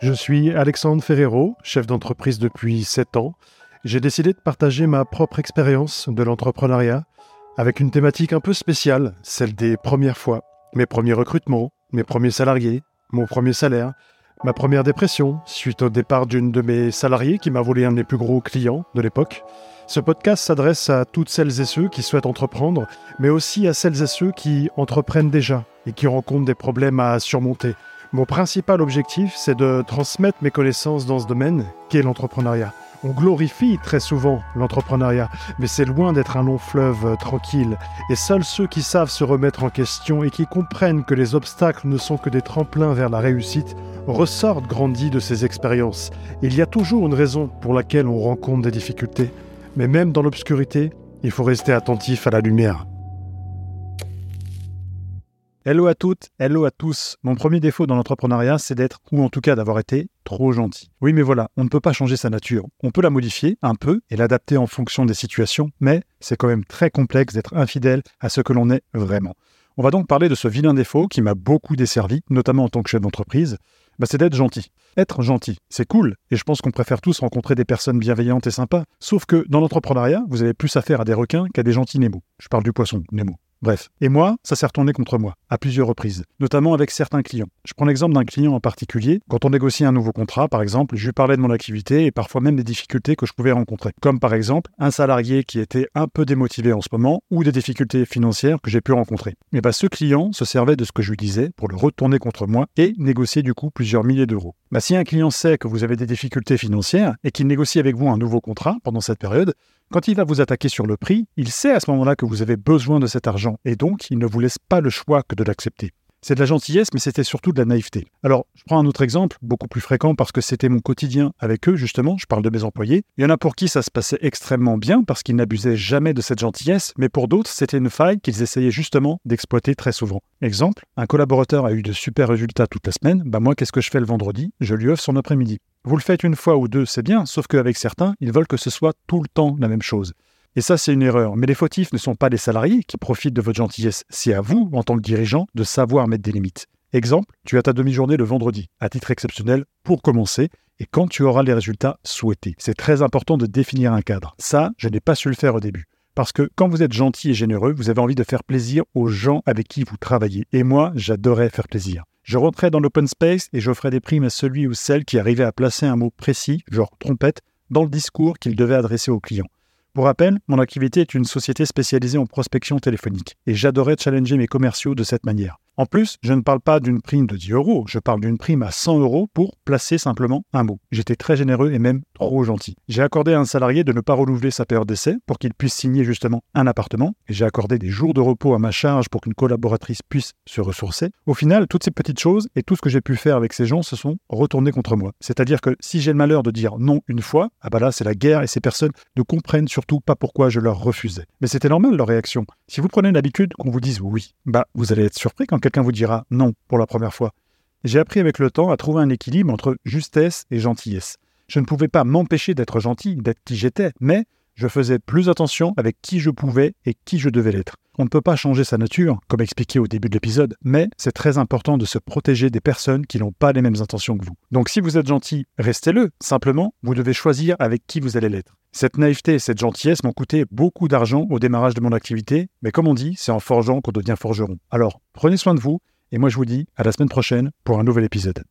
Je suis Alexandre Ferrero, chef d'entreprise depuis 7 ans. J'ai décidé de partager ma propre expérience de l'entrepreneuriat avec une thématique un peu spéciale, celle des premières fois, mes premiers recrutements, mes premiers salariés, mon premier salaire, ma première dépression suite au départ d'une de mes salariés qui m'a volé un des plus gros clients de l'époque. Ce podcast s'adresse à toutes celles et ceux qui souhaitent entreprendre, mais aussi à celles et ceux qui entreprennent déjà et qui rencontrent des problèmes à surmonter. Mon principal objectif, c'est de transmettre mes connaissances dans ce domaine, qu'est l'entrepreneuriat. On glorifie très souvent l'entrepreneuriat, mais c'est loin d'être un long fleuve tranquille. Et seuls ceux qui savent se remettre en question et qui comprennent que les obstacles ne sont que des tremplins vers la réussite ressortent grandis de ces expériences. Il y a toujours une raison pour laquelle on rencontre des difficultés. Mais même dans l'obscurité, il faut rester attentif à la lumière. Hello à toutes, hello à tous. Mon premier défaut dans l'entrepreneuriat, c'est d'être, ou en tout cas d'avoir été, trop gentil. Oui, mais voilà, on ne peut pas changer sa nature. On peut la modifier un peu et l'adapter en fonction des situations, mais c'est quand même très complexe d'être infidèle à ce que l'on est vraiment. On va donc parler de ce vilain défaut qui m'a beaucoup desservi, notamment en tant que chef d'entreprise, bah, c'est d'être gentil. Être gentil, c'est cool, et je pense qu'on préfère tous rencontrer des personnes bienveillantes et sympas. Sauf que dans l'entrepreneuriat, vous avez plus affaire à des requins qu'à des gentils Nemo. Je parle du poisson, Nemo. Bref. Et moi, ça s'est retourné contre moi, à plusieurs reprises, notamment avec certains clients. Je prends l'exemple d'un client en particulier. Quand on négocie un nouveau contrat, par exemple, je lui parlais de mon activité et parfois même des difficultés que je pouvais rencontrer. Comme par exemple, un salarié qui était un peu démotivé en ce moment ou des difficultés financières que j'ai pu rencontrer. Mais bah, ce client se servait de ce que je lui disais pour le retourner contre moi et négocier du coup plusieurs milliers d'euros. Bah, si un client sait que vous avez des difficultés financières et qu'il négocie avec vous un nouveau contrat pendant cette période, quand il va vous attaquer sur le prix, il sait à ce moment-là que vous avez besoin de cet argent et donc il ne vous laisse pas le choix que de l'accepter. C'est de la gentillesse, mais c'était surtout de la naïveté. Alors, je prends un autre exemple, beaucoup plus fréquent parce que c'était mon quotidien avec eux, justement, je parle de mes employés. Il y en a pour qui ça se passait extrêmement bien parce qu'ils n'abusaient jamais de cette gentillesse, mais pour d'autres, c'était une faille qu'ils essayaient justement d'exploiter très souvent. Exemple, un collaborateur a eu de super résultats toute la semaine, bah moi, qu'est-ce que je fais le vendredi? Je lui offre son après-midi. Vous le faites une fois ou deux, c'est bien, sauf qu'avec certains, ils veulent que ce soit tout le temps la même chose. Et ça, c'est une erreur. Mais les fautifs ne sont pas les salariés qui profitent de votre gentillesse. C'est à vous, en tant que dirigeant, de savoir mettre des limites. Exemple, tu as ta demi-journée le vendredi, à titre exceptionnel, pour commencer, et quand tu auras les résultats souhaités. C'est très important de définir un cadre. Ça, je n'ai pas su le faire au début. Parce que quand vous êtes gentil et généreux, vous avez envie de faire plaisir aux gens avec qui vous travaillez. Et moi, j'adorais faire plaisir. Je rentrais dans l'open space et j'offrais des primes à celui ou celle qui arrivait à placer un mot précis, genre trompette, dans le discours qu'il devait adresser au client. Pour rappel, mon activité est une société spécialisée en prospection téléphonique et j'adorais challenger mes commerciaux de cette manière. En plus, je ne parle pas d'une prime de 10 euros, je parle d'une prime à 100 euros pour placer simplement un mot. J'étais très généreux et même trop gentil. J'ai accordé à un salarié de ne pas renouveler sa période d'essai pour qu'il puisse signer justement un appartement, j'ai accordé des jours de repos à ma charge pour qu'une collaboratrice puisse se ressourcer. Au final, toutes ces petites choses et tout ce que j'ai pu faire avec ces gens se sont retournés contre moi. C'est-à-dire que si j'ai le malheur de dire non une fois, ah bah là c'est la guerre et ces personnes ne comprennent surtout pas pourquoi je leur refusais. Mais c'était normal leur réaction. Si vous prenez l'habitude qu'on vous dise oui, bah vous allez être surpris quelqu'un vous dira non pour la première fois. J'ai appris avec le temps à trouver un équilibre entre justesse et gentillesse. Je ne pouvais pas m'empêcher d'être gentil, d'être qui j'étais, mais je faisais plus attention avec qui je pouvais et qui je devais l'être. On ne peut pas changer sa nature, comme expliqué au début de l'épisode, mais c'est très important de se protéger des personnes qui n'ont pas les mêmes intentions que vous. Donc si vous êtes gentil, restez-le. Simplement, vous devez choisir avec qui vous allez l'être. Cette naïveté et cette gentillesse m'ont coûté beaucoup d'argent au démarrage de mon activité, mais comme on dit, c'est en forgeant qu'on devient forgeron. Alors, prenez soin de vous, et moi je vous dis à la semaine prochaine pour un nouvel épisode.